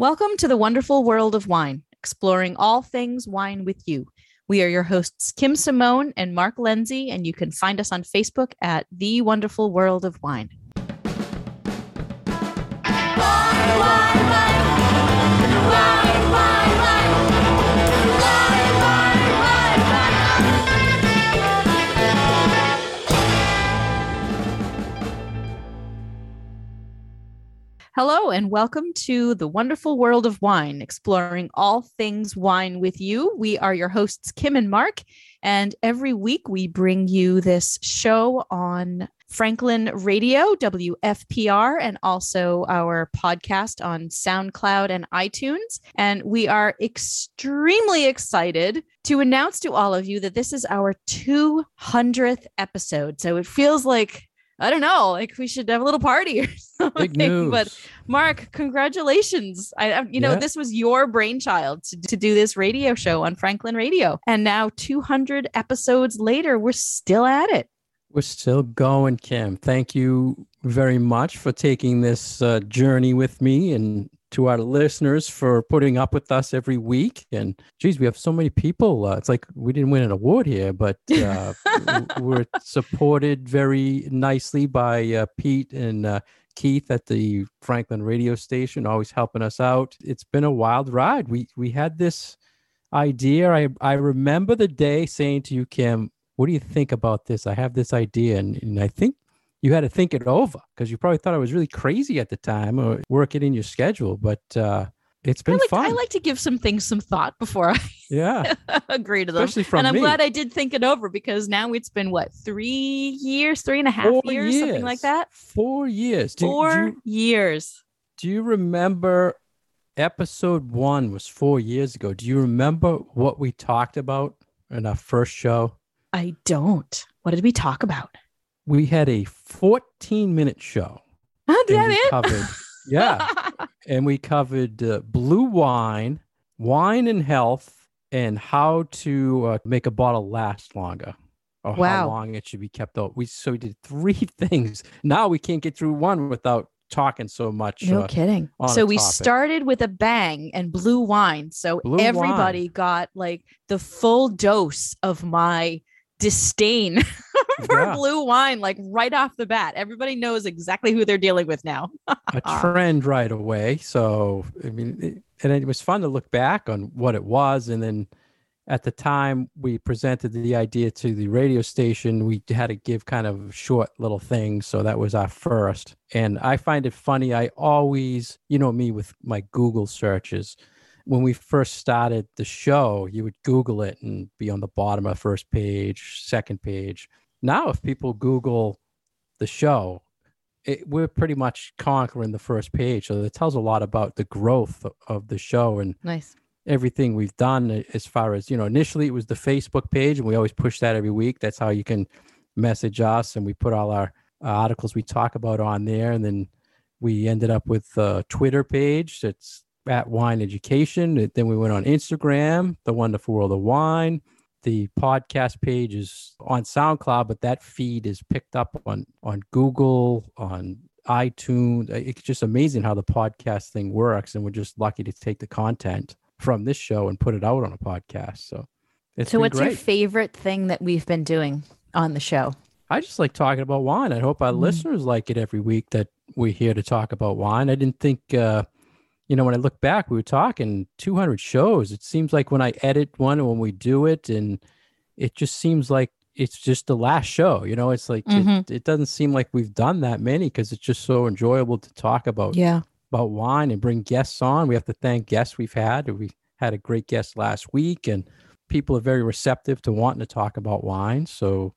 Welcome to the wonderful world of wine, exploring all things wine with you. We are your hosts, Kim Simone and Mark Lindsay, and you can find us on Facebook at The Wonderful World of Wine. Hello, and welcome to the wonderful world of wine, exploring all things wine with you. We are your hosts, Kim and Mark, and every week we bring you this show on Franklin Radio, WFPR, and also our podcast on SoundCloud and iTunes. And we are extremely excited to announce to all of you that this is our 200th episode. So it feels like I don't know, like we should have a little party or something. But Mark, congratulations. I, you know, Yeah. this was your brainchild to, to do this radio show on Franklin Radio. And now 200 episodes later, we're still at it. We're still going, Kim. Thank you very much for taking this uh, journey with me and to our listeners for putting up with us every week. And geez, we have so many people. Uh, it's like we didn't win an award here, but uh, we're supported very nicely by uh, Pete and uh, Keith at the Franklin radio station, always helping us out. It's been a wild ride. We we had this idea. I I remember the day saying to you, Kim, what do you think about this? I have this idea, and, and I think you had to think it over because you probably thought I was really crazy at the time or work it in your schedule. But uh, it's I been like, fun. I like to give some things some thought before I yeah, agree to them. especially from and I'm me. glad I did think it over because now it's been what, three years, three and a half years, something like that? Four years. Do, do Four you, years. do you remember episode one was four years ago? Do you remember what we talked about in our first show? I don't. What did we talk about? We had a 14 minute show. Oh, we it? covered, yeah. and we covered uh, blue wine, wine and health, and how to uh, make a bottle last longer, or Wow. how long it should be kept out. We so we did three things. Now we can't get through one without talking so much. No uh, kidding. So we topic. started with a bang and blue wine. So Blue everybody got like the full dose of my disdain for Yeah. blue wine, like right off the bat. Everybody knows exactly who they're dealing with now. a uh, trend right away. So I mean, it, and it was fun to look back on what it was, and then at the time we presented the idea to the radio station, we had to give kind of short little things. So that was our first. And I find it funny. I always, you know, me with my Google searches. When we first started the show, you would Google it and be on the bottom of the first page, second page. Now, if people Google the show, it, we're pretty much conquering the first page. So it tells a lot about the growth of, the show and Nice. everything we've done as far as, you know, initially it was the Facebook page and we always push that every week. That's how you can message us and we put all our uh, articles we talk about on there. And then we ended up with a Twitter page that's at Wine Education. Then we went on Instagram, The Wonderful World of Wine. The podcast page is on SoundCloud, but that feed is picked up on on Google, on iTunes. It's just amazing how the podcast thing works, and we're just lucky to take the content from this show and put it out on a podcast. So, it's so what's your favorite thing that we've been doing on the show? I just like talking about wine. I hope our Mm. listeners like it every week that we're here to talk about wine. I didn't think, uh, you know, when I look back, we were talking 200 shows. It seems like when I edit one and when we do it, and it just seems like it's just the last show. You know, it's like Mhm. it, it doesn't seem like we've done that many because it's just so enjoyable to talk about Yeah. about wine and bring guests on. We have to thank guests we've had. We had a great guest last week, and people are very receptive to wanting to talk about wine. So,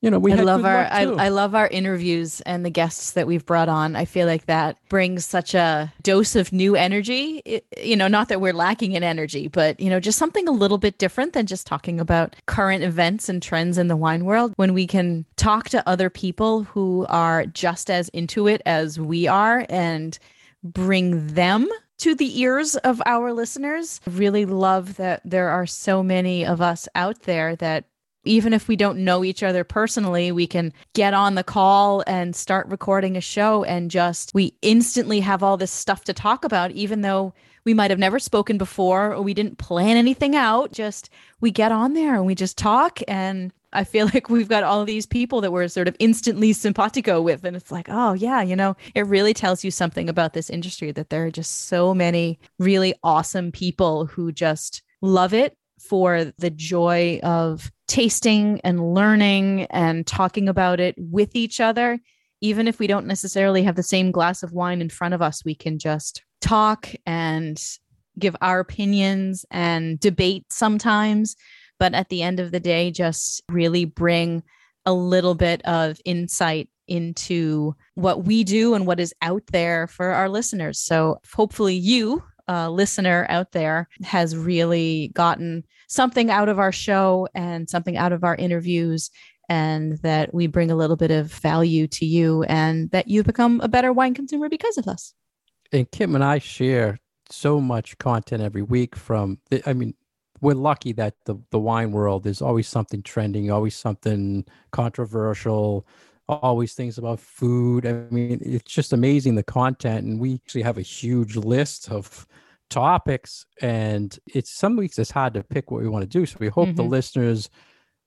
you know, we I love our I. I love our interviews and the guests that we've brought on. I feel like that brings such a dose of new energy. It- you know, not that we're lacking in energy, but you know, just something a little bit different than just talking about current events and trends in the wine world. When we can talk to other people who are just as into it as we are and bring them to the ears of our listeners. I really love that there are so many of us out there that even if we don't know each other personally, we can get on the call and start recording a show and just we instantly have all this stuff to talk about, even though we might have never spoken before or we didn't plan anything out. Just we get on there and we just talk. And I feel like we've got all these people that we're sort of instantly simpatico with. And it's like, oh, yeah, you know, it really tells you something about this industry that there are just so many really awesome people who just love it for the joy of tasting and learning and talking about it with each other. Even if we don't necessarily have the same glass of wine in front of us, we can just talk and give our opinions and debate sometimes. But at the end of the day, just really bring a little bit of insight into what we do and what is out there for our listeners. So hopefully, you, uh, listener out there, has really gotten something out of our show and something out of our interviews and that we bring a little bit of value to you and that you become a better wine consumer because of us. And Kim and I share so much content every week from the, I mean, we're lucky that the, the wine world is always something trending, always something controversial, always things about food. I mean, it's just amazing the content. And we actually have a huge list of topics. And it's some weeks it's hard to pick what we want to do. So we hope mm-hmm. the listeners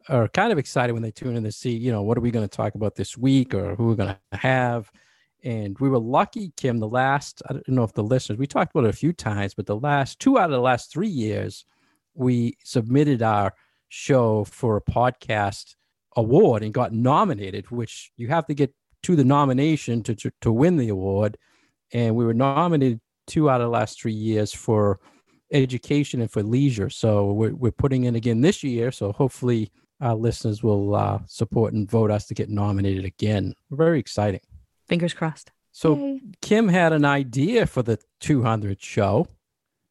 are kind of excited when they tune in to see, you know, what are we going to talk about this week or who we're going to have and we were lucky, Kim, the last, I don't know if the listeners, we talked about it a few times, but the last two out of the last three years, we submitted our show for a podcast award and got nominated, which you have to get to the nomination to, to, to win the award. And we were nominated two out of the last three years for education and for leisure. So we're, we're putting in again this year. So hopefully our listeners will uh, support and vote us to get nominated again. Very exciting. Fingers crossed. So Yay. Kim had an idea for the 200 show.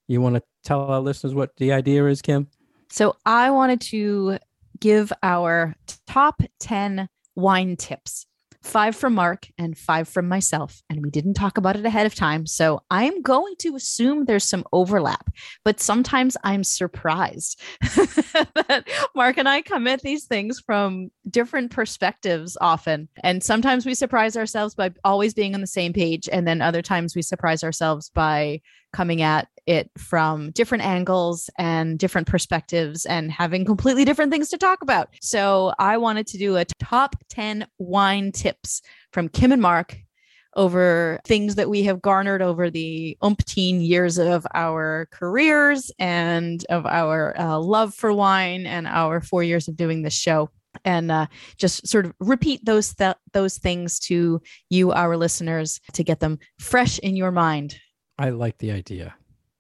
You want to tell our listeners what the idea is, Kim? So I wanted to give our top 10 wine tips five from Mark and five from myself. And we didn't talk about it ahead of time. So I'm going to assume there's some overlap, but sometimes I'm surprised that Mark and I come at these things from different perspectives often. And sometimes we surprise ourselves by always being on the same page. And then other times we surprise ourselves by coming at it from different angles and different perspectives and having completely different things to talk about. So I wanted to do a top 10 wine tips from Kim and Mark over things that we have garnered over the umpteen years of our careers and of our uh, love for wine and our four years of doing this show and uh, just sort of repeat those th- those things to you our listeners to get them fresh in your mind I like the idea.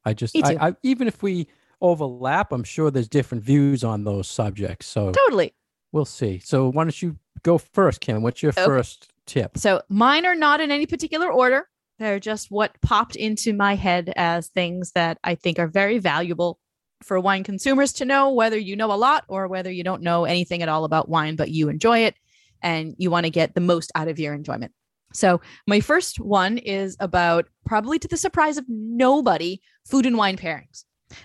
I just, I, I, even if we overlap, I'm sure there's different views on those subjects. So totally, we'll see. So why don't you go first, Kim? What's your okay. first tip? So mine are not in any particular order. They're just what popped into my head as things that I think are very valuable for wine consumers to know, whether you know a lot or whether you don't know anything at all about wine, but you enjoy it and you want to get the most out of your enjoyment. So, my first one is about probably to the surprise of nobody food and wine pairings.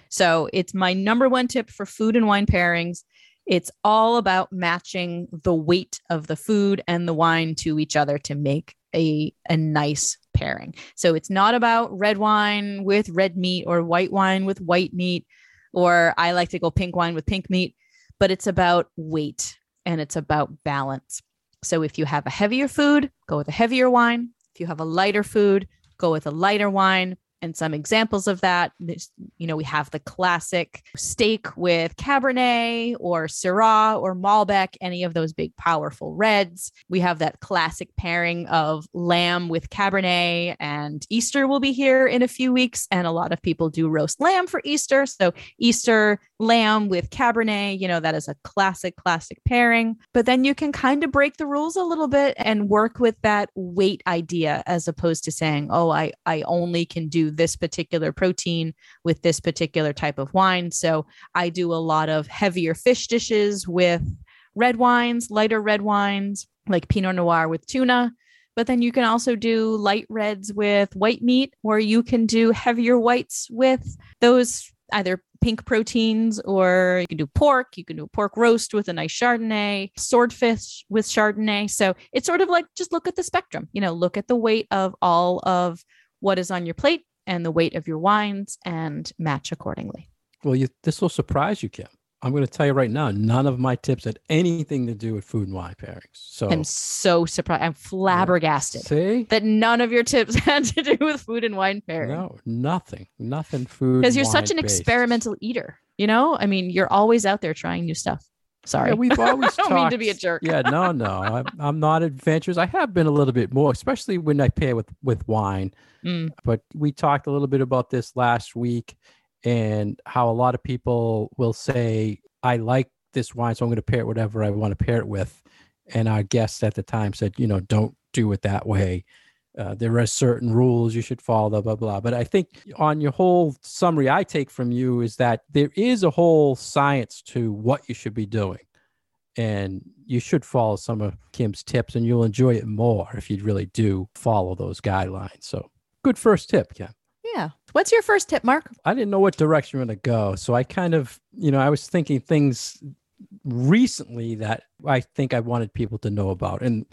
So, it's my number one tip for food and wine pairings. It's all about matching the weight of the food and the wine to each other to make a, a nice pairing. So, it's not about red wine with red meat or white wine with white meat, or I like to go pink wine with pink meat, but it's about weight and it's about balance. So if you have a heavier food, go with a heavier wine. If you have a lighter food, go with a lighter wine and some examples of that. You know, we have the classic steak with Cabernet or Syrah or Malbec, any of those big, powerful reds. We have that classic pairing of lamb with Cabernet, and Easter will be here in a few weeks. And a lot of people do roast lamb for Easter. So, Easter lamb with Cabernet, you know, that is a classic, classic pairing. But then you can kind of break the rules a little bit and work with that weight idea as opposed to saying, oh, I, I only can do this particular protein with this particular type of wine. So I do a lot of heavier fish dishes with red wines, lighter red wines, like Pinot Noir with tuna. But then you can also do light reds with white meat, or you can do heavier whites with those either pink proteins or you can do pork. You can do pork roast with a nice Chardonnay, swordfish with Chardonnay. So it's sort of like just look at the spectrum, you know, look at the weight of all of what is on your plate and the weight of your wines and match accordingly. Well, you, this will surprise you, Kim. I'm going to tell you right now, none of my tips had anything to do with food and wine pairings. So I'm so surprised. I'm flabbergasted see that none of your tips had to do with food and wine pairing. no nothing, nothing food Because you're such an wine-based. experimental eater. You know, I mean, you're always out there trying new stuff. Sorry. Yeah, we've always I don't mean to be a jerk. yeah, no, no, I'm, I'm not adventurous. I have been a little bit more, especially when I pair with with wine. Mm. But we talked a little bit about this last week, and how a lot of people will say, "I like this wine, so I'm going to pair it whatever I want to pair it with." And our guests at the time said, "You know, don't do it that way. Uh, there are certain rules you should follow, blah blah blah." But I think on your whole summary, I take from you is that there is a whole science to what you should be doing and you should follow some of Kim's tips and you'll enjoy it more if you really do follow those guidelines. So good first tip, Kim. Yeah. What's your first tip, Mark? I didn't know what direction we're going to go. So I kind of, you know, I was thinking things recently that I think I wanted people to know about. And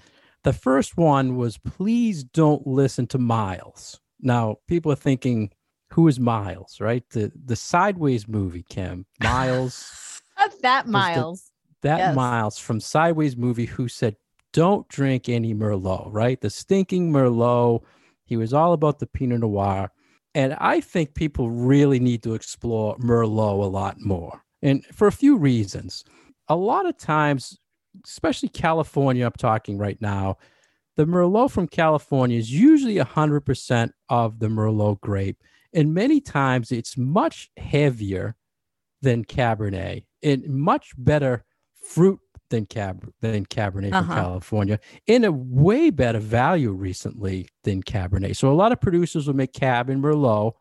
the first one was please don't listen to Miles. Now, people are thinking, who is Miles, right? The the Sideways movie, Kim. Miles that the- Miles. that Yes. Miles from Sideways movie who said, Don't drink any Merlot, right? The stinking Merlot. He was all about the Pinot Noir. And I think people really need to explore Merlot a lot more. And for a few reasons. A lot of times, especially California, I'm talking right now, the Merlot from California is usually 100% of the Merlot grape. And many times it's much heavier than Cabernet and much better fruit than Cab than Cabernet from Uh-huh. California in a way better value recently than Cabernet. So a lot of producers will make Cab and Merlot,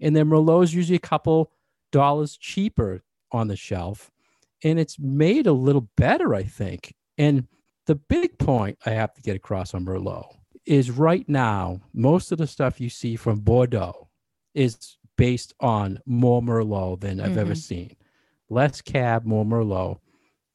and then Merlot is usually a couple dollars cheaper on the shelf, and it's made a little better, I think. And the big point I have to get across on Merlot is right now most of the stuff you see from Bordeaux is based on more Merlot than I've ever Mhm. seen. Less Cab, more Merlot,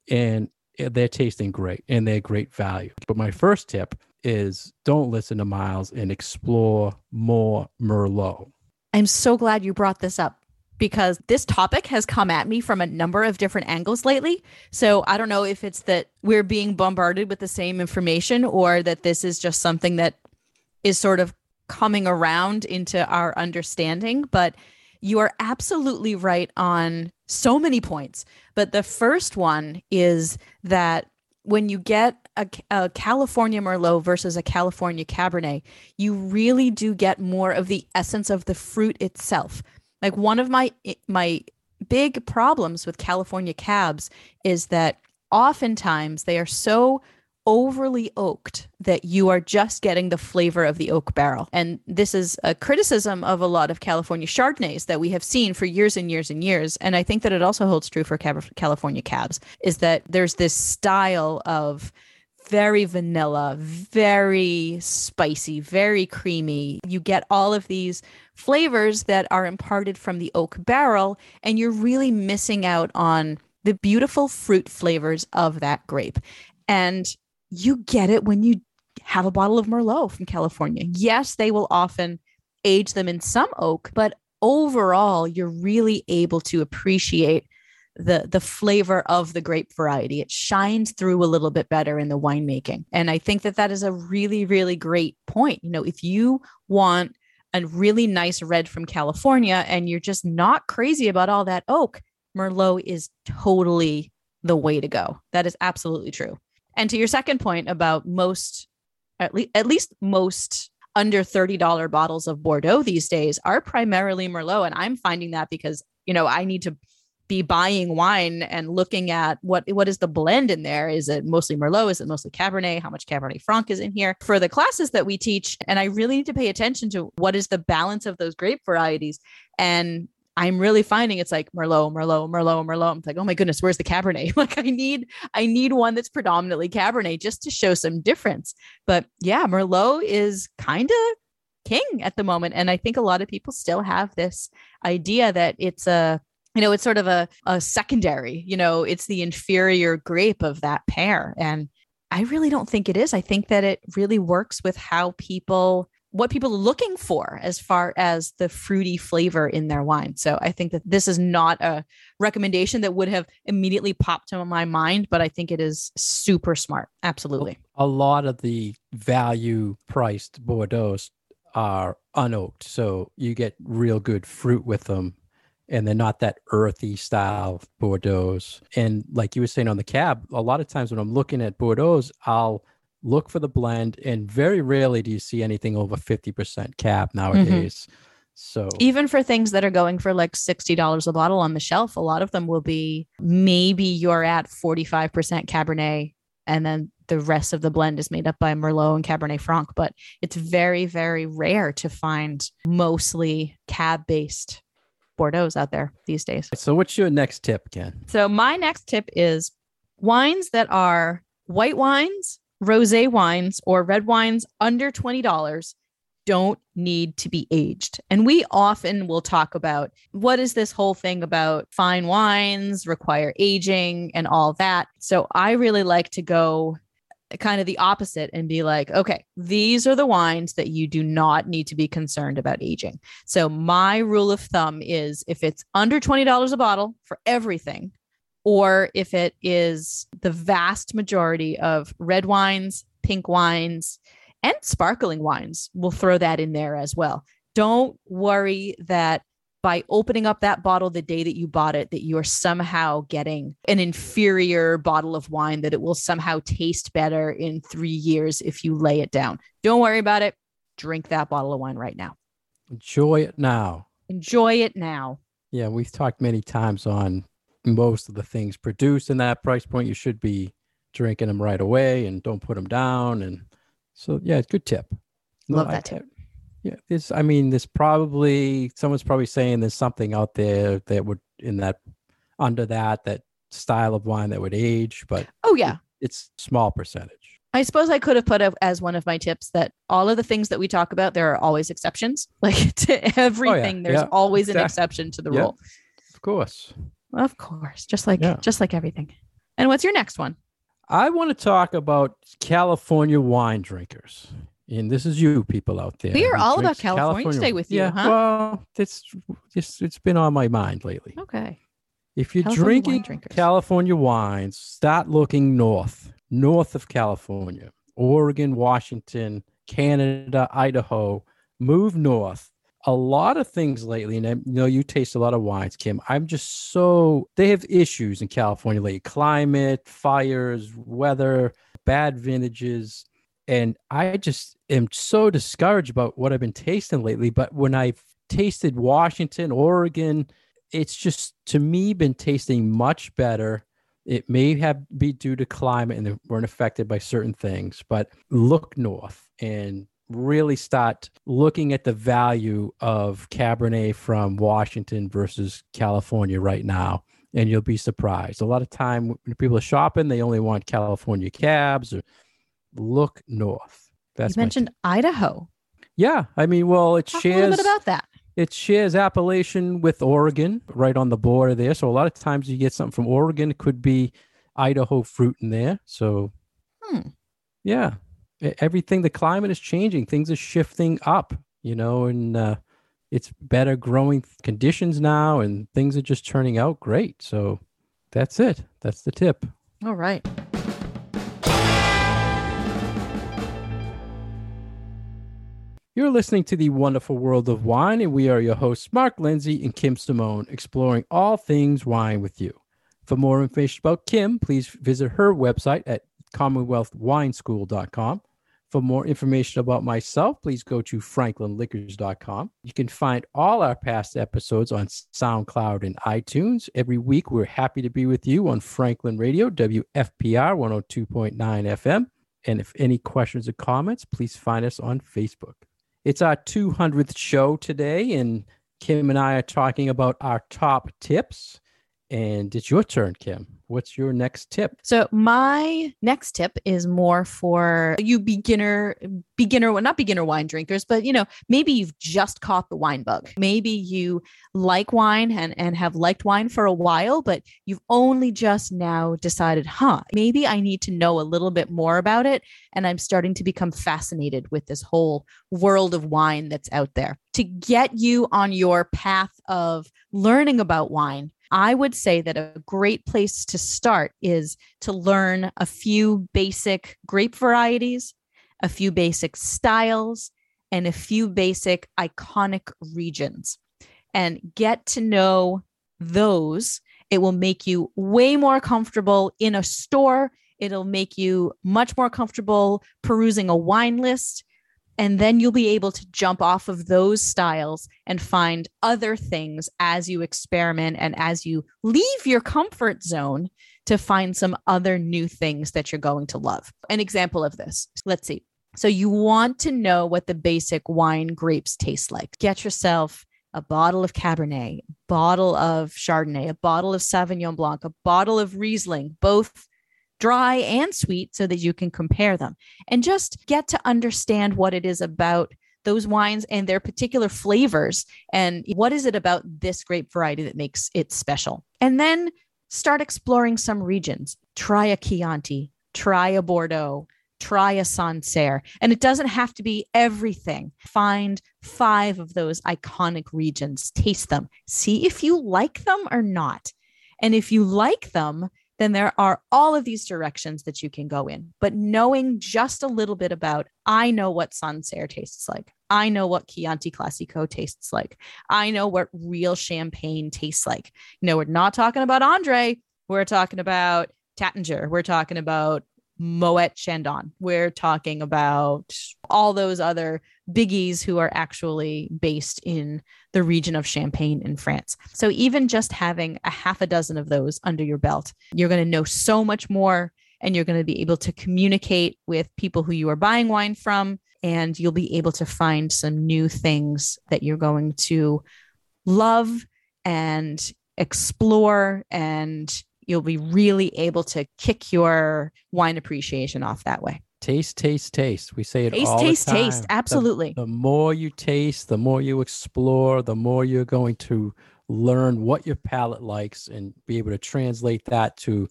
and they're tasting great and they're great value. But my first tip is don't listen to Miles and explore more Merlot. I'm so glad you brought this up because this topic has come at me from a number of different angles lately. So I don't know if it's that we're being bombarded with the same information or that this is just something that is sort of coming around into our understanding. But you are absolutely right on so many points. But the first one is that when you get a, a California Merlot versus a California Cabernet, you really do get more of the essence of the fruit itself. Like one of my my big problems with California cabs is that oftentimes they are so overly oaked that you are just getting the flavor of the oak barrel. And this is a criticism of a lot of California Chardonnays that we have seen for years and years and years. And I think that it also holds true for California cabs is that there's this style of very vanilla, very spicy, very creamy. You get all of these flavors that are imparted from the oak barrel, and you're really missing out on the beautiful fruit flavors of that grape. And you get it when you have a bottle of Merlot from California. Yes, they will often age them in some oak, but overall, you're really able to appreciate the the flavor of the grape variety. It shines through a little bit better in the winemaking. And I think that that is a really really great point. You know, if you want a really nice red from California and you're just not crazy about all that oak, Merlot is totally the way to go. That is absolutely true. And to your second point about most, at, le- at least most under $30 bottles of Bordeaux these days are primarily Merlot. And I'm finding that because, you know, I need to be buying wine and looking at what what is the blend in there is it mostly merlot is it mostly cabernet how much cabernet franc is in here for the classes that we teach and i really need to pay attention to what is the balance of those grape varieties and I'm really finding it's like Merlot, Merlot, Merlot, Merlot. I'm like, oh my goodness, where's the Cabernet? Like I need, I need one that's predominantly Cabernet just to show some difference. But yeah, Merlot is kind of king at the moment. And I think a lot of people still have this idea that it's a you know, it's sort of a, a secondary, you know, it's the inferior grape of that pair. And I really don't think it is. I think that it really works with how people what people are looking for as far as the fruity flavor in their wine. So I think that this is not a recommendation that would have immediately popped to my mind, but I think it is super smart. Absolutely. A lot of the value priced Bordeaux are unoaked. So you get real good fruit with them and they're not that earthy style Bordeaux. And like you were saying on the cab, a lot of times when I'm looking at Bordeaux, I'll look for the blend, and very rarely do you see anything over 50% cab mm-hmm. nowadays. Mm-hmm. So even for things that are going for like $60 a bottle on the shelf, a lot of them will be maybe you're at 45% Cabernet and then the rest of the blend is made up by Merlot and Cabernet Franc, but it's very very rare to find mostly cab based Bordeaux's out there these days. So what's your next tip, Kim? So my next tip is wines that are white wines rosé wines or red wines under $20 don't need to be aged. And we often will talk about what is this whole thing about fine wines require aging and all that. So I really like to go kind of the opposite and be like, okay, these are the wines that you do not need to be concerned about aging. So my rule of thumb is if it's under $20 a bottle for everything, or if it is the vast majority of red wines, pink wines, and sparkling wines, we'll throw that in there as well. Don't worry that by opening up that bottle the day that you bought it, that you're somehow getting an inferior bottle of wine, that it will somehow taste better in three years if you lay it down. Don't worry about it. Drink that bottle of wine right now. Enjoy it now. Enjoy it now. Yeah, we've talked many times on most of the things produced in that price point, you should be drinking them right away and don't put them down. And so, yeah, it's good tip. Love no, that I, tip. Yeah, this. I mean, there's probably someone's probably saying there's something out there that would in that under that that style of wine that would age, but oh yeah, it, it's small percentage. I suppose I could have put as one of my tips that all of the things that we talk about, there are always exceptions. Like to everything, oh, yeah. there's yeah, always exactly. an exception to the yeah, rule. Of course. Of course, just like just like everything. And what's your next one? I want to talk about California wine drinkers. And this is you people out there. We are all about California. California. Stay with you, yeah, huh? Well, it's just it's been on my mind lately. Okay. If you're California drinking California wines, start looking north, north of California, Oregon, Washington, Canada, Idaho. Move north a lot of things lately, and I know you taste a lot of wines, Kim. I'm just so they have issues in California lately: climate, fires, weather, bad vintages, and I just am so discouraged about what I've been tasting lately. But when I've tasted Washington, Oregon, it's just to me been tasting much better. It may have be due to climate and they weren't affected by certain things, but look north and really start looking at the value of Cabernet from Washington versus California right now. And you'll be surprised. A lot of time when people are shopping, they only want California cabs or look north. That's you mentioned Idaho. Yeah. I mean, well, it Talk shares a little bit about that. It shares appellation with Oregon right on the border there. So a lot of times you get something from Oregon, it could be Idaho fruit in there. So hmm. yeah, everything the climate is changing things are shifting up you know and uh, it's better growing conditions now and things are just turning out great so that's it that's the tip all right You're listening to the wonderful world of wine, and we are your hosts, Mark Lindsay and Kim Simone, exploring all things wine with you. For more information about Kim, please visit her website at commonwealthwineschool.com. For more information about myself, please go to franklinliquors.com. You can find all our past episodes on SoundCloud and iTunes. Every week, we're happy to be with you on Franklin Radio, WFPR 102.9 FM. And if any questions or comments, please find us on Facebook. It's our 200th show today, and Kim and I are talking about our top tips. And it's your turn, Kim. What's your next tip? So my next tip is more for you beginner, beginner, well, not beginner wine drinkers, but you know, maybe you've just caught the wine bug. Maybe you like wine and, and have liked wine for a while, but you've only just now decided, huh, maybe I need to know a little bit more about it. And I'm starting to become fascinated with this whole world of wine that's out there. To get you on your path of learning about wine, I would say that a great place to start is to learn a few basic grape varieties, a few basic styles, and a few basic iconic regions and get to know those. It will make you way more comfortable in a store. It'll make you much more comfortable perusing a wine list. And then you'll be able to jump off of those styles and find other things as you experiment and as you leave your comfort zone to find some other new things that you're going to love. An example of this, let's see. So, you want to know what the basic wine grapes taste like. Get yourself a bottle of Cabernet, bottle of Chardonnay, a bottle of Sauvignon Blanc, a bottle of Riesling, both dry and sweet so that you can compare them and just get to understand what it is about those wines and their particular flavors and what is it about this grape variety that makes it special. And then start exploring some regions. Try a Chianti, try a Bordeaux, try a Sancerre. And it doesn't have to be everything. Find five of those iconic regions, taste them, see if you like them or not. And if you like them, then there are all of these directions that you can go in. But knowing just a little bit about, I know what Sancerre tastes like. I know what Chianti Classico tastes like. I know what real champagne tastes like. You know, we're not talking about Andre. We're talking about Taittinger. We're talking about Moet Chandon. We're talking about all those other biggies who are actually based in the region of Champagne in France. So even just having a half a dozen of those under your belt, you're going to know so much more and you're going to be able to communicate with people who you are buying wine from and you'll be able to find some new things that you're going to love and explore and you'll be really able to kick your wine appreciation off that way. Taste, taste, taste. We say it taste, all taste, the time. taste. Taste, absolutely. The, the more you taste, the more you explore, the more you're going to learn what your palate likes and be able to translate that to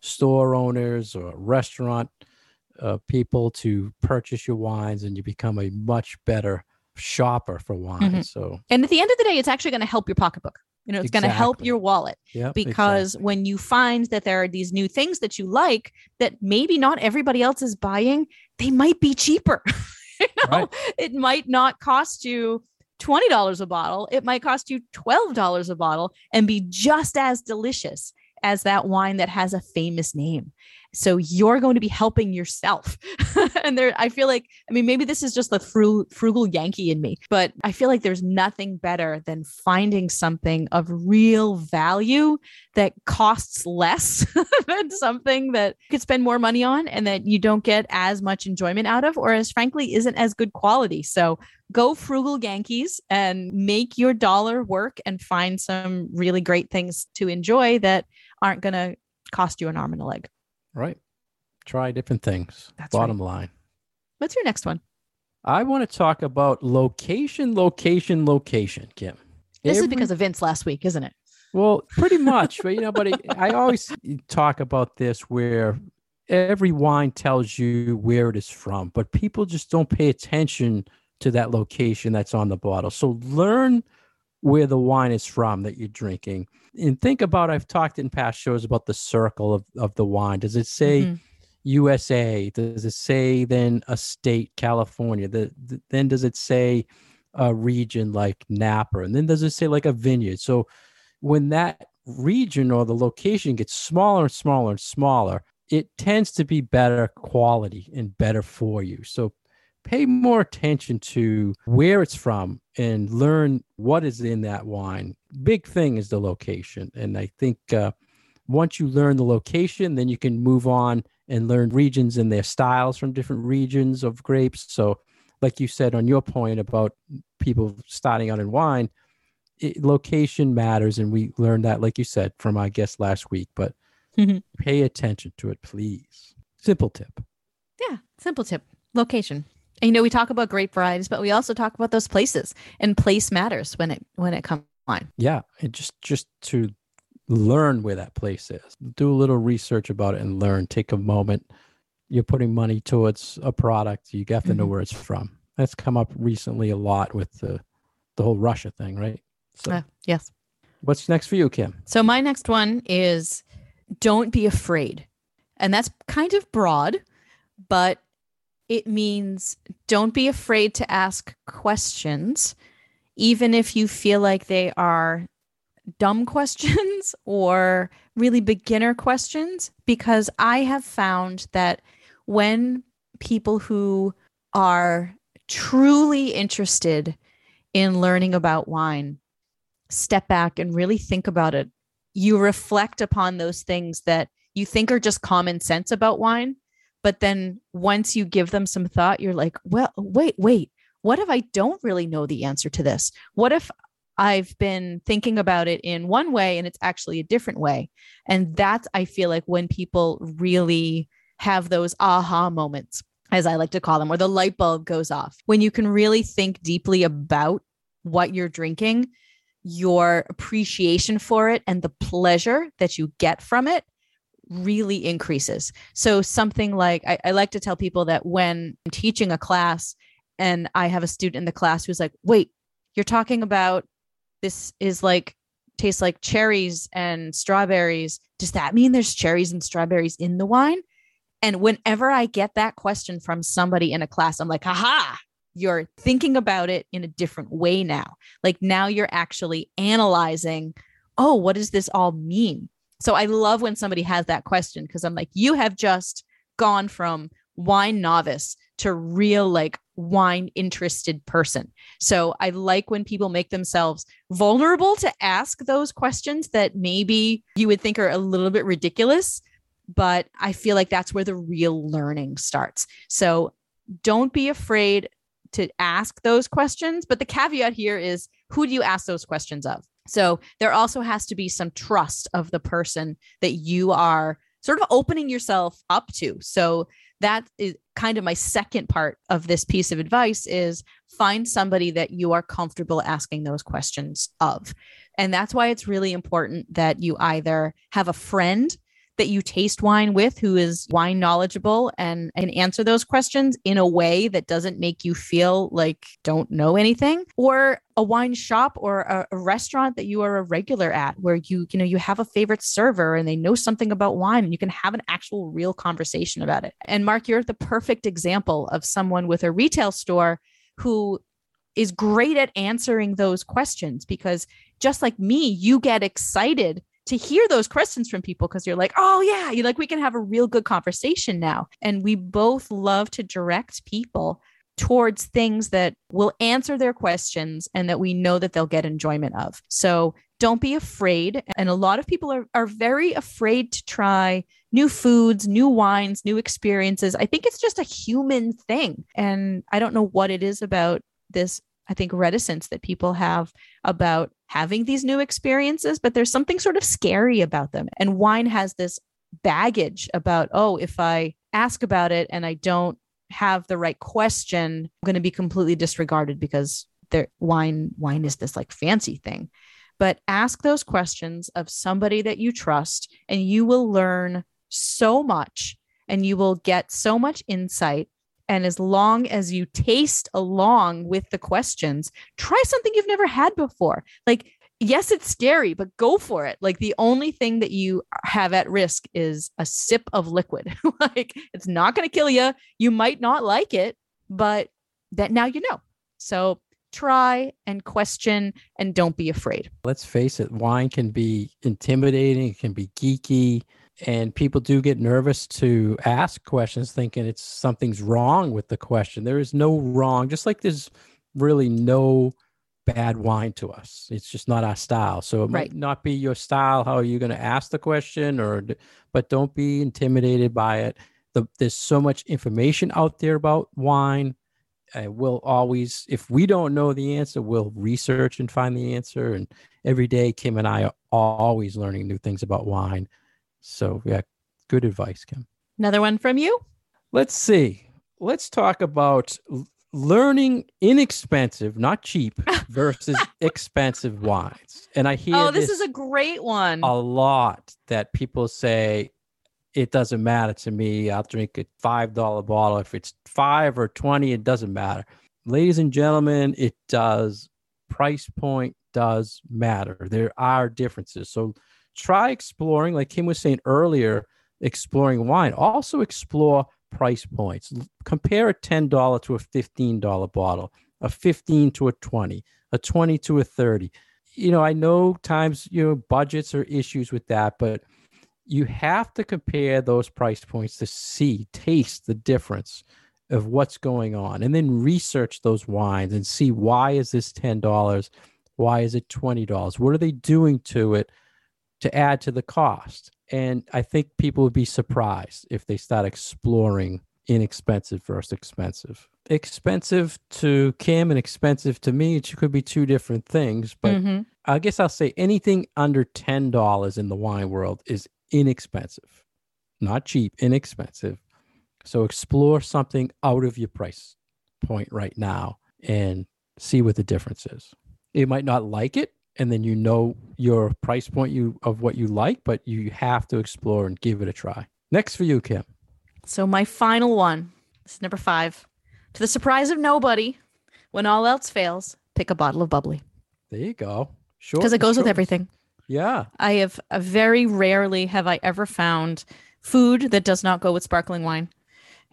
store owners or restaurant uh, people to purchase your wines, and you become a much better shopper for wine. Mm-hmm. So, and at the end of the day, it's actually going to help your pocketbook. You know, it's exactly. going to help your wallet yep, because exactly. when you find that there are these new things that you like that maybe not everybody else is buying, they might be cheaper. you know, right. it might not cost you $20 a bottle. It might cost you $12 a bottle and be just as delicious as that wine that has a famous name. So you're going to be helping yourself. and there, I feel like, I mean, maybe this is just the frugal, Yankee in me, but I feel like there's nothing better than finding something of real value that costs less than something that you could spend more money on and that you don't get as much enjoyment out of, or as frankly isn't as good quality. So go frugal Yankees and make your dollar work and find some really great things to enjoy that aren't going to cost you an arm and a leg. Right. Try different things. That's bottom right. line. What's your next one? I want to talk about location, location, location, Kim. This Every, is because of Vince last week, isn't it? Well, pretty much. but you know, but I always talk about this where every wine tells you where it is from, but people just don't pay attention to that location that's on the bottle. So learn where the wine is from that you're drinking. And think about I've talked in past shows about the circle of, of the wine. Does it say mm-hmm. USA? Does it say then a state, California? The, the, then does it say a region like Napa? And then does it say like a vineyard? So when that region or the location gets smaller and smaller and smaller, it tends to be better quality and better for you. So pay more attention to where it's from and learn what is in that wine. Big thing is the location. And I think uh, once you learn the location, then you can move on and learn regions and their styles from different regions of grapes. So, like you said on your point about people starting out in wine, it, location matters, and we learned that, like you said, from our guest last week. But Mhm. pay attention to it, please. Simple tip. Yeah, simple tip. Location. You know, we talk about grape varieties, but we also talk about those places, and place matters when it when it comes wine. Yeah, and just just to learn where that place is. Do a little research about it and learn. Take a moment. You're putting money towards a product. You have to know Mhm. where it's from. That's come up recently a lot with the the whole Russia thing, right? So, Uh, yes. what's next for you, Kim? So my next one is don't be afraid. And that's kind of broad, but it means don't be afraid to ask questions, even if you feel like they are dumb questions or really beginner questions, because I have found that when people who are truly interested in learning about wine step back and really think about it, you reflect upon those things that you think are just common sense about wine. But then once you give them some thought, you're like, well, wait, wait, what if I don't really know the answer to this? What if I've been thinking about it in one way and it's actually a different way? And that's, I feel like, when people really have those aha moments, as I like to call them, where the light bulb goes off, when you can really think deeply about what you're drinking your appreciation for it and the pleasure that you get from it really increases. So, something like I, I, like to tell people that when I'm teaching a class and I have a student in the class who's like, wait, you're talking about this is like tastes like cherries and strawberries. Does that mean there's cherries and strawberries in the wine? And whenever I get that question from somebody in a class, I'm like, haha, you're thinking about it in a different way now. Like now you're actually analyzing, oh, what does this all mean? So I love when somebody has that question because I'm like, you have just gone from wine novice to real like wine interested person. So I like when people make themselves vulnerable to ask those questions that maybe you would think are a little bit ridiculous, but I feel like that's where the real learning starts. So don't be afraid to ask those questions. But the caveat here is who do you ask those questions of? So there also has to be some trust of the person that you are sort of opening yourself up to. So that is kind of my second part of this piece of advice is find somebody that you are comfortable asking those questions of. And that's why it's really important that you either have a friend that you taste wine with who is wine knowledgeable and can answer those questions in a way that doesn't make you feel like don't know anything. Or a wine shop or a, restaurant that you are a regular at where you you know you have a favorite server and they know something about wine and you can have an actual real conversation about it. And mark you're the perfect example of someone with a retail store who is great at answering those questions because just like me you get excited to hear those questions from people because you're like, oh yeah, you like we can have a real good conversation now. And we both love to direct people towards things that will answer their questions and that we know that they'll get enjoyment of. So don't be afraid. And a lot of people are, are very afraid to try new foods, new wines, new experiences. I think it's just a human thing. And I don't know what it is about this I think, reticence that people have about having these new experiences, but there's something sort of scary about them. And wine has this baggage about, oh, if I ask about it and I don't have the right question, I'm going to be completely disregarded because there wine wine is this like fancy thing. But ask those questions of somebody that you trust and you will learn so much and you will get so much insight and as long as you taste along with the questions, try something you've never had before. Like, yes, it's scary, but go for it. Like, the only thing that you have at risk is a sip of liquid. like, it's not going to kill you. You might not like it, but that now you know. So, try and question and don't be afraid. Let's face it, wine can be intimidating, it can be geeky and people do get nervous to ask questions thinking it's something's wrong with the question there is no wrong just like there's really no bad wine to us it's just not our style so it Right. might not be your style how are you going to ask the question or but don't be intimidated by it the, there's so much information out there about wine uh, we'll always, if we don't know the answer, we'll research and find the answer. And every day, Kim and I are always learning new things about wine. So, yeah, good advice, Kim. Another one from you? Let's see. Let's talk about learning inexpensive, not cheap, versus expensive wines. And I hear Oh, this, this is a great one. A lot that people say it doesn't matter to me. I'll drink a five dollar bottle. If it's five or twenty, it doesn't matter. Ladies and gentlemen, it does. Price point does matter. There are differences. So try exploring, like Kim was saying earlier, exploring wine. Also explore price points. Compare a $10 to a $15 bottle, a 15 to a 20, a 20 to a 30. You know, I know times, you know, budgets are issues with that, but you have to compare those price points to see, taste the difference of what's going on and then research those wines and see why is this $10? Why is it $20? What are they doing to it to add to the cost? And I think people would be surprised if they start exploring inexpensive versus expensive. Expensive to Kim and expensive to me, it could be two different things. But mm-hmm. I guess I'll say anything under $10 in the wine world is inexpensive, not cheap, inexpensive. So explore something out of your price point right now and see what the difference is. You might not like it, and then you know your price point you of what you like, but you have to explore and give it a try. Next for you, Kim. So my final one This is number five. To the surprise of nobody, when all else fails, pick a bottle of bubbly. There you go. Sure. Because it goes with everything. Yeah. I have uh, very rarely have I ever found food that does not go with sparkling wine.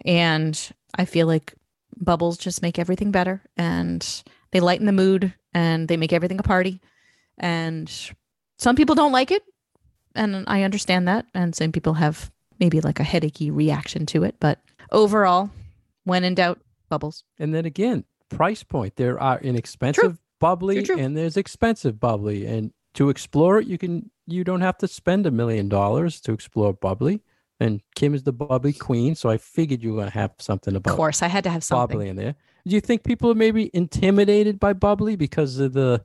And I feel like bubbles just make everything better and they lighten the mood and they make everything a party. And some people don't like it. And I understand that. And some people have maybe like a headachy reaction to it. But overall, when in doubt, bubbles. And then again, price point. There are inexpensive true. bubbly true, true. and there's expensive bubbly. And to explore it, you can you don't have to spend a million dollars to explore bubbly. And Kim is the bubbly queen, so I figured you were gonna have something about. Of course, I had to have something bubbly in there. Do you think people are maybe intimidated by bubbly because of the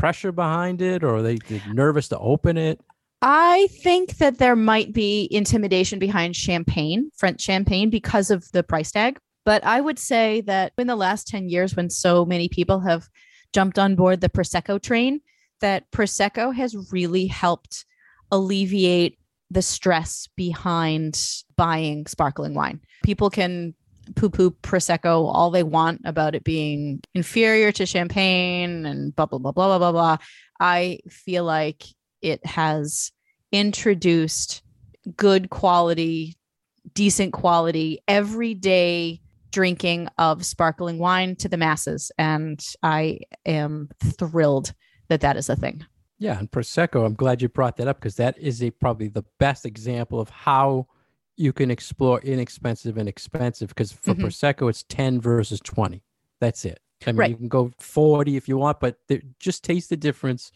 pressure behind it, or are they nervous to open it? I think that there might be intimidation behind champagne, French champagne, because of the price tag. But I would say that in the last 10 years, when so many people have jumped on board the Prosecco train, that Prosecco has really helped alleviate the stress behind buying sparkling wine. People can poo poo Prosecco all they want about it being inferior to champagne and blah, blah, blah, blah, blah, blah, blah. I feel like it has introduced good quality, decent quality, everyday drinking of sparkling wine to the masses. And I am thrilled that that is a thing. Yeah, and prosecco. I'm glad you brought that up because that is a probably the best example of how you can explore inexpensive and expensive. Because for mm-hmm. prosecco, it's ten versus twenty. That's it. I mean, right. you can go forty if you want, but just taste the difference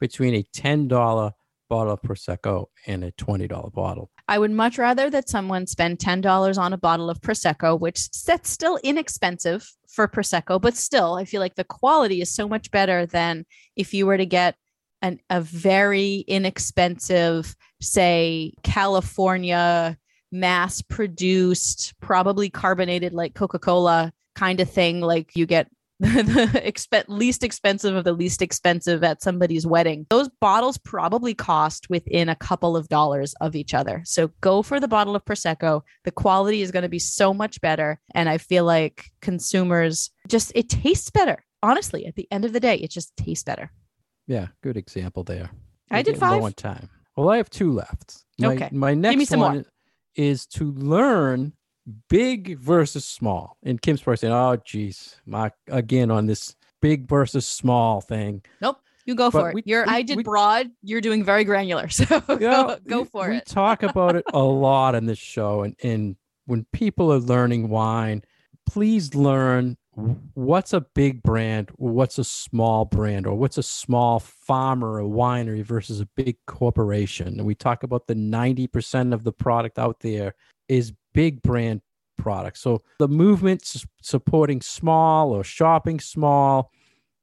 between a ten dollar bottle of prosecco and a twenty dollar bottle. I would much rather that someone spend ten dollars on a bottle of prosecco, which that's still inexpensive for prosecco, but still, I feel like the quality is so much better than if you were to get an, a very inexpensive, say, California mass produced, probably carbonated like Coca Cola kind of thing. Like you get the exp- least expensive of the least expensive at somebody's wedding. Those bottles probably cost within a couple of dollars of each other. So go for the bottle of Prosecco. The quality is going to be so much better. And I feel like consumers just, it tastes better. Honestly, at the end of the day, it just tastes better. Yeah, good example there. I did five. One time. Well, I have two left. My, okay. My next give me one more. Is to learn big versus small. And Kim's probably saying, "Oh, geez, my again on this big versus small thing." Nope. You go but for we, it. You're we, I did we, broad. You're doing very granular. So go, go for it. We talk about it a lot in this show, and and when people are learning wine, please learn what's a big brand, what's a small brand, or what's a small farmer or winery versus a big corporation. And we talk about the 90% of the product out there is big brand product. So the movement supporting small or shopping small,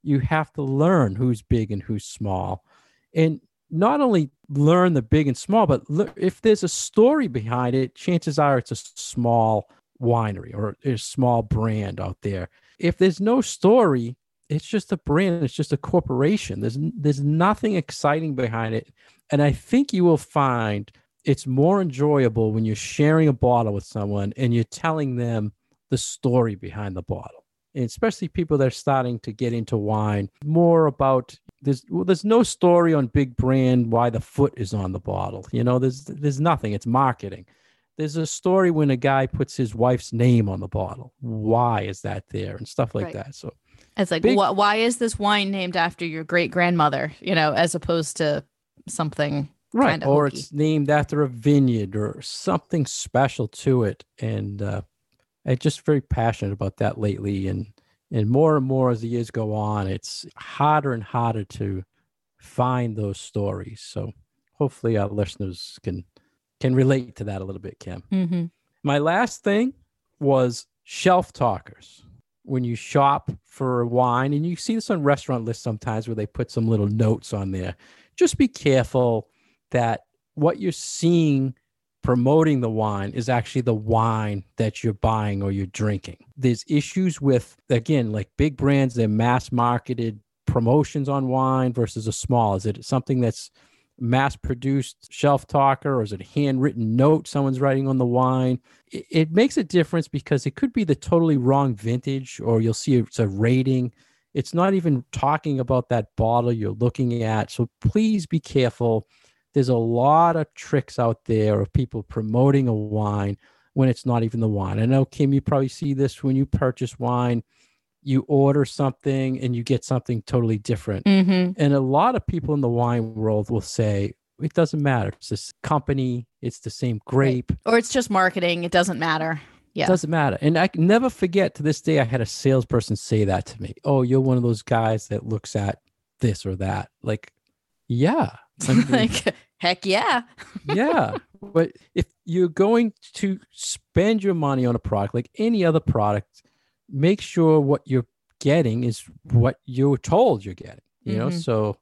you have to learn who's big and who's small. And not only learn the big and small, but if there's a story behind it, chances are it's a small winery or a small brand out there. If there's no story, it's just a brand, it's just a corporation. There's there's nothing exciting behind it. And I think you will find it's more enjoyable when you're sharing a bottle with someone and you're telling them the story behind the bottle. And especially people that are starting to get into wine, more about there's well, there's no story on big brand why the foot is on the bottle. You know, there's there's nothing. It's marketing. There's a story when a guy puts his wife's name on the bottle. Why is that there and stuff like right. that. So it's like big, wh- why is this wine named after your great grandmother? You know, as opposed to something right or hokey. it's named after a vineyard or something special to it and uh, i'm just very passionate about that lately and and more and more as the years go on it's harder and harder to find those stories so hopefully our listeners can can relate to that a little bit kim mm-hmm. my last thing was shelf talkers when you shop for wine and you see this on restaurant lists sometimes where they put some little notes on there just be careful that what you're seeing promoting the wine is actually the wine that you're buying or you're drinking. There's issues with, again, like big brands, they're mass marketed promotions on wine versus a small. Is it something that's mass produced shelf talker or is it a handwritten note someone's writing on the wine? It, it, makes a difference because it could be the totally wrong vintage or you'll see it's a rating. It's not even talking about that bottle you're looking at. So please be careful there's a lot of tricks out there of people promoting a wine when it's not even the wine. I know, Kim, you probably see this when you purchase wine. You order something and you get something totally different. Mm-hmm. And a lot of people in the wine world will say, it doesn't matter. It's this company, it's the same grape. Right. Or it's just marketing. It doesn't matter. Yeah. It doesn't matter. And I can never forget to this day, I had a salesperson say that to me. Oh, you're one of those guys that looks at this or that. Like, yeah. I mean, like Heck yeah. yeah. But if you're going to spend your money on a product like any other product, make sure what you're getting is what you're told you're getting. You mm-hmm. know, so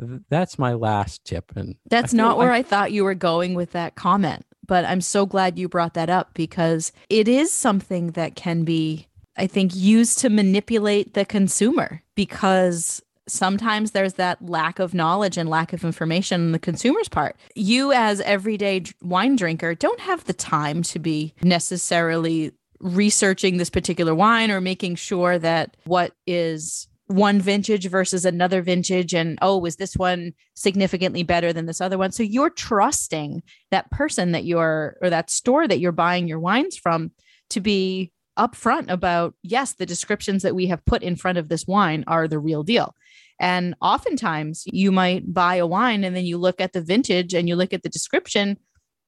th- that's my last tip. And that's not where I thought you were going with that comment. But I'm so glad you brought that up because it is something that can be, I think, used to manipulate the consumer because sometimes there's that lack of knowledge and lack of information on the consumer's part. You, as everyday wine drinker, don't have the time to be necessarily researching this particular wine or making sure that what is one vintage versus another vintage and oh is this one significantly better than this other one so you're trusting that person that you're or that store that you're buying your wines from to be upfront about yes the descriptions that we have put in front of this wine are the real deal and oftentimes you might buy a wine and then you look at the vintage and you look at the description.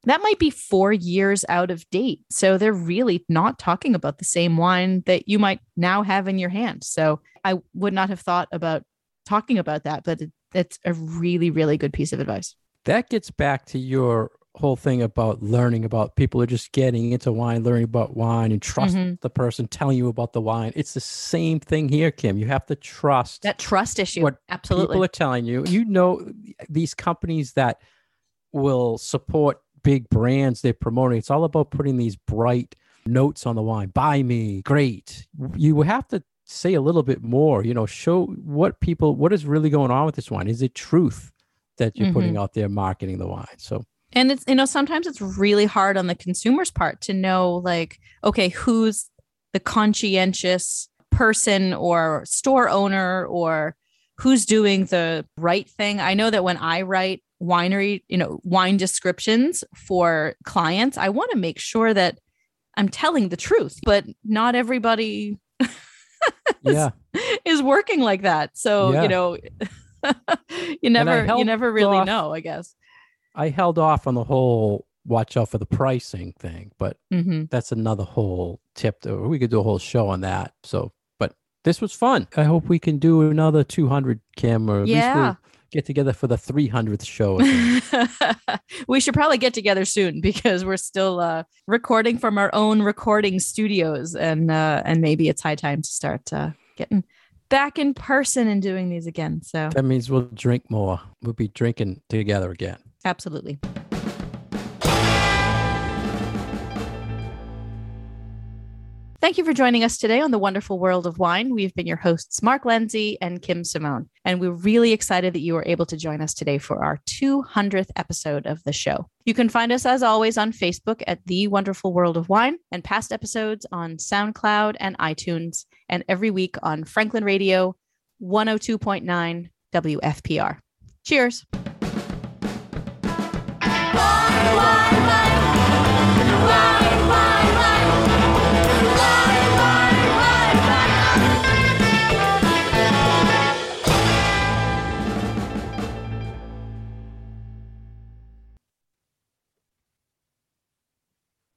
That might be four years out of date. So they're really not talking about the same wine that you might now have in your hand. So I would not have thought about talking about that, but it, it's a really, really good piece of advice. That gets back to your whole thing about learning about people are just getting into wine, learning about wine and trust mm-hmm. the person telling you about the wine. It's the same thing here, Kim. You have to trust that trust issue. What Absolutely. people are telling you. You know these companies that will support big brands they're promoting. It's all about putting these bright notes on the wine. Buy me, great. You have to say a little bit more, you know, show what people what is really going on with this wine. Is it truth that you're mm-hmm. putting out there marketing the wine? So and it's, you know, sometimes it's really hard on the consumer's part to know, like, okay, who's the conscientious person or store owner or who's doing the right thing. I know that when I write winery, you know, wine descriptions for clients, I want to make sure that I'm telling the truth, but not everybody yeah. is working like that. So, yeah. you know, you never you never really off, know, I guess. I held off on the whole watch out for the pricing thing, but mm-hmm. that's another whole tip. To, we could do a whole show on that. So, but This was fun. I hope we can do another 200 camera. At least Yeah. we'll get together for the 300th show. we should probably get together soon because we're still uh, recording from our own recording studios, and uh, and maybe it's high time to start uh, getting back in person and doing these again. So that means we'll drink more. We'll be drinking together again. absolutely. Thank you for joining us today on the wonderful world of wine. We've been your hosts, Mark Lindsay and Kim Simone, and we're really excited that you were able to join us today for our 200th episode of the show. You can find us, as always, on Facebook at The Wonderful World of Wine and past episodes on SoundCloud and iTunes, and every week on Franklin Radio 102.9 WFPR. Cheers. Wine, wine.